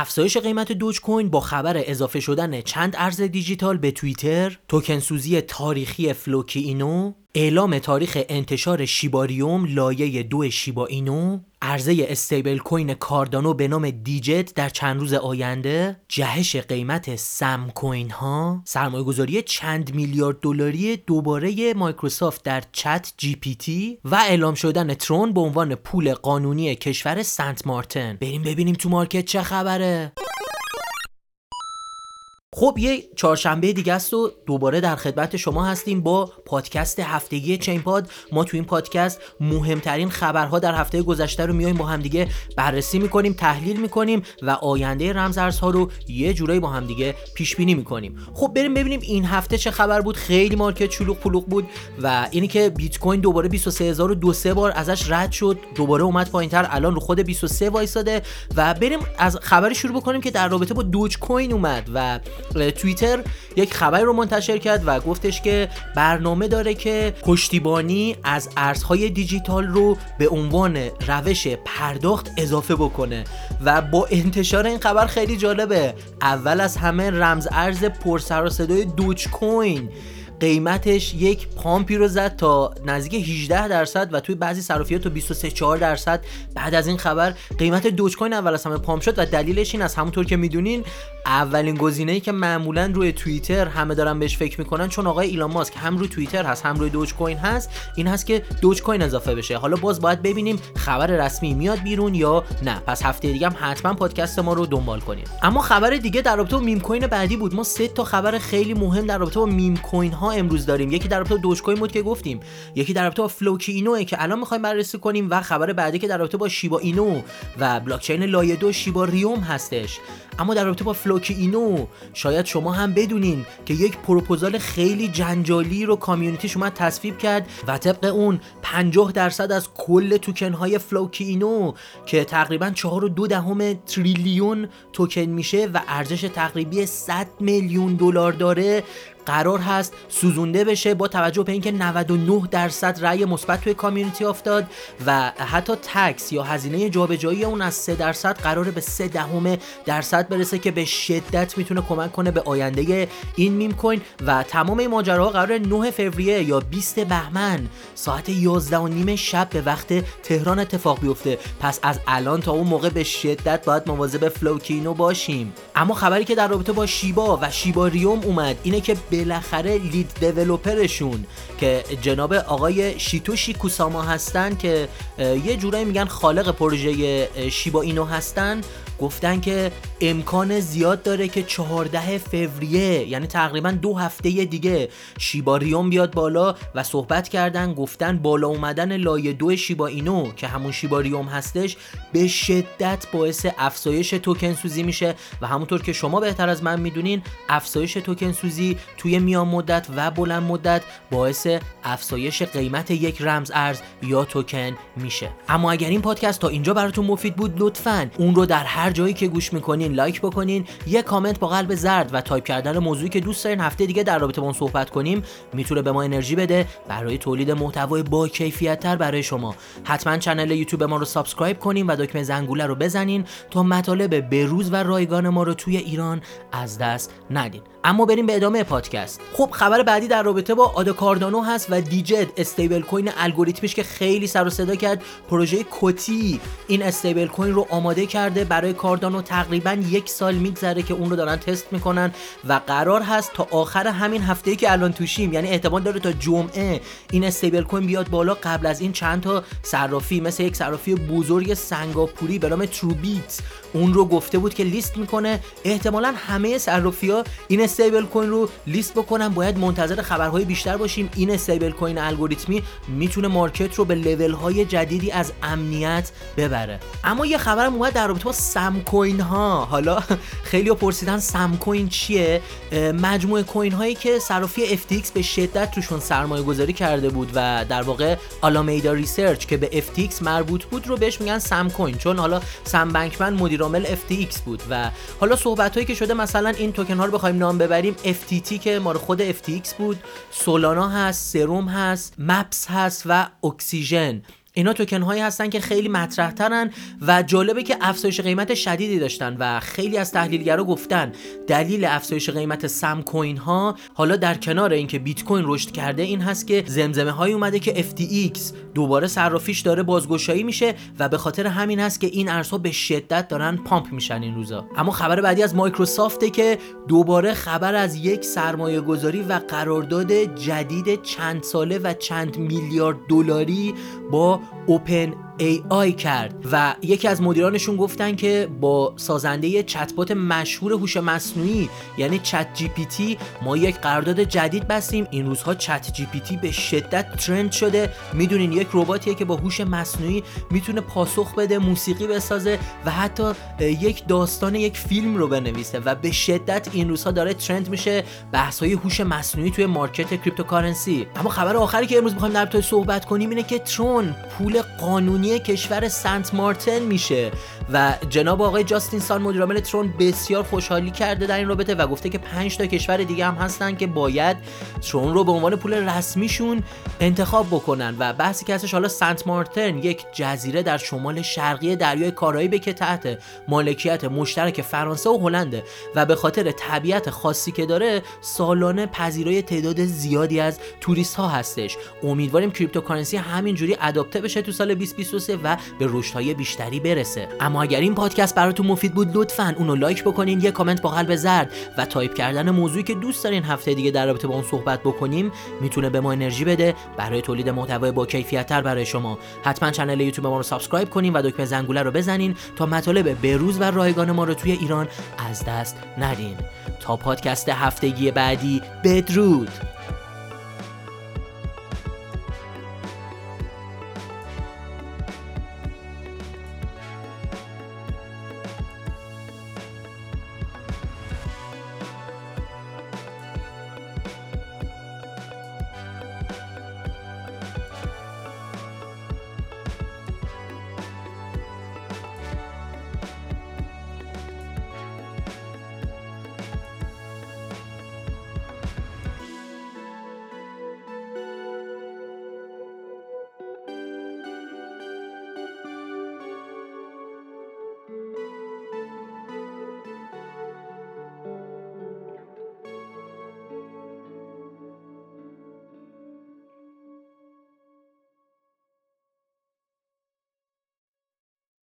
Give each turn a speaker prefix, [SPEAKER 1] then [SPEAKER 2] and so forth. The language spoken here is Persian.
[SPEAKER 1] افزایش قیمت دوج کوین با خبر اضافه شدن چند ارز دیجیتال به توییتر توکن سوزی تاریخی فلوکی اینو اعلام تاریخ انتشار شیباریوم لایه دو شیبا اینو عرضه استیبل کوین کاردانو به نام جد در چند روز آینده جهش قیمت سم کوین ها. سرمایه گذاری چند میلیارد دلاری دوباره مایکروسافت در چت جی پی تی و اعلام شدن ترون به عنوان پول قانونی کشور سنت مارتن. بریم ببینیم تو market چه خبره. خب یه چهارشنبه دیگه است و دوباره در خدمت شما هستیم با پادکست هفتگی چین پاد. ما تو این پادکست مهمترین خبرها در هفته گذشته رو میایم با همدیگه بررسی می‌کنیم تحلیل می‌کنیم و آینده رمزارزها رو یه جورایی با همدیگه پیش بینی می‌کنیم. خب بریم ببینیم این هفته چه خبر بود. خیلی مارکت شلوغ پلوغ بود و اینی که بیت کوین دوباره 23000 دو سه بار ازش رد شد دوباره اومد پایینتر الان رو خود 23 وایساده. و بریم از خبری شروع بکنیم که در رابطه با دوج کوین اومد و توییتر یک خبر رو منتشر کرد و گفتش که برنامه داره که پشتیبانی از ارزهای دیجیتال رو به عنوان روش پرداخت اضافه بکنه. و با انتشار این خبر خیلی جالبه. اول از همه رمز ارز پرسر و صدای دوچ کوین. قیمتش یک پامپی رو زد تا نزدیک 18 درصد و توی بعضی صرافیات تا 23 4 درصد. بعد از این خبر قیمت دوج کوین اول از همه pump شد و دلیلش این از همونطور که می‌دونین اولین گزینه‌ای که معمولا روی توییتر همه دارن بهش فکر می‌کنن چون آقای ایلان ماسک هم روی توییتر هست هم روی دوج کوین هست این هست که دوج کوین اضافه بشه. حالا باز باید ببینیم خبر رسمی میاد بیرون یا نه. پس هفته دیگه هم حتما پادکست ما رو دنبال کنیم. اما خبر دیگه در رابطه با میم کوین بعدی بود. ما سه تا خبر خیلی مهم در رابطه با میم کوین ها امروز داریم. یکی در رابطه با دوج کوین بود که گفتیم. یکی در رابطه با فلوکی اینو که الان می‌خوایم بررسی کنیم و خبر بعدی که در رابطه با شیبا اینو و بلاک چین لایه دو شیبا ریوم هستش. اما در رابطه با فلوکی اینو شاید شما هم بدونین که یک پروپوزال خیلی جنجالی رو community ش اومد تصویب کرد و طبق اون 50 درصد از کل توکن های فلوکی اینو که تقریبا 4.2 دهم تریلیون توکن میشه و ارزش تقریبی 100 میلیون دلار داره قرار هست سوزونده بشه با توجه به اینکه 99 درصد رأی مثبت توی community افتاد و حتی tax یا هزینه جابجایی اون از 3 درصد قراره به 3 دهم درصد برسه که به شدت می‌تونه کمک کنه به آینده این میم کوین و تمام این ماجراها قرار 9 فوریه یا 20 بهمن ساعت 11 و نیم شب به وقت تهران اتفاق بیفته. پس از الان تا اون موقع به شدت باید مواظب فلوکی اینو باشیم. اما خبری که در رابطه با شیبا و شیبا ریوم اومد اینه که بالاخره lead developer شون که جناب آقای شیتوشی کوساما هستن که یه جورایی میگن خالق پروژه شیبا اینو هستن. گفتن که امکان زیاد داره که 14 فوریه یعنی تقریبا دو هفته دیگه شیباریوم بیاد بالا و صحبت کردن گفتن بالا اومدن لایه دو شیبا اینو که همون شیباریوم هستش به شدت باعث افزایش توکن سوزی میشه و همونطور که شما بهتر از من می‌دونین افزایش توکن سوزی توی میان مدت و بلند مدت باعث افزایش قیمت یک رمز ارز یا توکن میشه. اما اگر این پادکست تا اینجا براتون مفید بود لطفا اون رو در هر جایی که گوش می‌کنین لایک بکنین. یه کامنت با قلب زرد و تایپ کردن موضوعی که دوست دارین هفته دیگه در رابطه با اون صحبت کنیم می‌تونه به ما انرژی بده. برای تولید محتوای با کیفیت تر برای شما. حتما کانال یوتیوب ما رو subscribe کنین و دکمه زنگوله رو بزنین تا مطالب بروز و رایگان ما رو توی ایران از دست ندین. اما بریم به ادامه پادکست. خب خبر بعدی در رابطه با آدا کاردانو هست و دیجت استیبل کوین الگوریتمیش که خیلی سر و صدا کرد پروژه کوتی این استیبل کوین رو آماده کرده برای کاردانو تقریبا یک سال میگذره که اون رو دارن تست می‌کنن و قرار هست تا آخر همین هفته که الان توشیم یعنی احتمال داره تا جمعه این استیبل کوین بیاد بالا قبل از این چند تا صرافی مثل یک صرافی بزرگ سنگاپوری به نام تروبیت. اون رو گفته بود که لیست می‌کنه. احتمالا همه صرافی ها این استیبل کوین رو لیست بکنن. باید منتظر خبرهای بیشتر باشیم. این استیبل کوین الگوریتمی می‌تونه market رو به لول های جدیدی از امنیت ببره. اما یه خبرم اومد در رابطه با سم کوین ها حالا خیلی پرسیدن سم کوین چیه مجموعه کوین هایی که صرافی FTX به شدت توشون سرمایه گذاری کرده بود و در واقع آلامیدا ریسرچ که به FTX مربوط بود رو بهش میگن سم کوین چون حالا سم بنکمن مدیر عامل FTX بود و حالا صحبت هایی که شده مثلا این توکن ها رو بخوایم نام ببریم FTT که مال خود FTX بود سولانا هست سروم هست مپس هست و اکسیژن اینا توکن هایی هستن که خیلی مطرح ترن و جالبه که افزایش قیمت شدیدی داشتن و خیلی از تحلیلگرا گفتن دلیل افزایش قیمت سم کوین ها حالا در کنار اینکه بیت کوین رشد کرده این هست که زمزمه های اومده که FTX دوباره صرافیش داره بازگشایی میشه و به خاطر همین هست که این ارزها به شدت دارن pump میشن این روزا. اما خبر بعدی از مایکروسافته که دوباره خبر از یک سرمایه گذاری و قرارداد جدید چند ساله و چند میلیارد دلاری با اوپن ای آی کرد و یکی از مدیرانشون گفتن که با سازنده چتبات مشهور هوش مصنوعی یعنی چت جی پی تی ما یک قرارداد جدید بستیم. این روزها چت جی پی تی به شدت trend شده. می‌دونین یک رباتیه که با هوش مصنوعی می‌تونه پاسخ بده موسیقی بسازه و حتی یک داستان یک فیلم رو بنویسه و به شدت این روزها داره trend میشه بحث های هوش مصنوعی توی market cryptocurrency. اما خبر آخری که امروز می‌خوایم در صحبت کنیم اینه که ترون پول قانونی کشور سنت مارتن میشه. و جناب آقای جاستین سان مدیر ترون بسیار خوشحالی کرده در این رابطه و گفته که 5 تا کشور دیگه هم هستن که باید ترون رو به عنوان پول رسمیشون انتخاب بکنن. و بحثی که هستش حالا سنت مارتن یک جزیره در شمال شرقی دریای کارائیب که تحت مالکیت مشترک فرانسه و هلنده و به خاطر طبیعت خاصی که داره سالانه پذیرای تعداد زیادی از توریست ها هستش. امیدواریم cryptocurrency همینجوری adopt ه بشه تو سال 2023 و به رشدهای بیشتری برسه. اما اگر این پادکست براتون مفید بود لطفا اونو لایک بکنین یه کامنت با قلب زرد و تایپ کردن موضوعی که دوست دارین هفته دیگه در رابطه با اون صحبت بکنیم می‌تونه به ما انرژی بده. برای تولید محتوای با کیفیت تر برای شما. حتما کانال یوتیوب ما رو subscribe کنین و دکمه زنگوله رو بزنین تا مطالب بروز و رایگان ما رو توی ایران از دست ندین. تا پادکست هفتگی بعدی بدرود!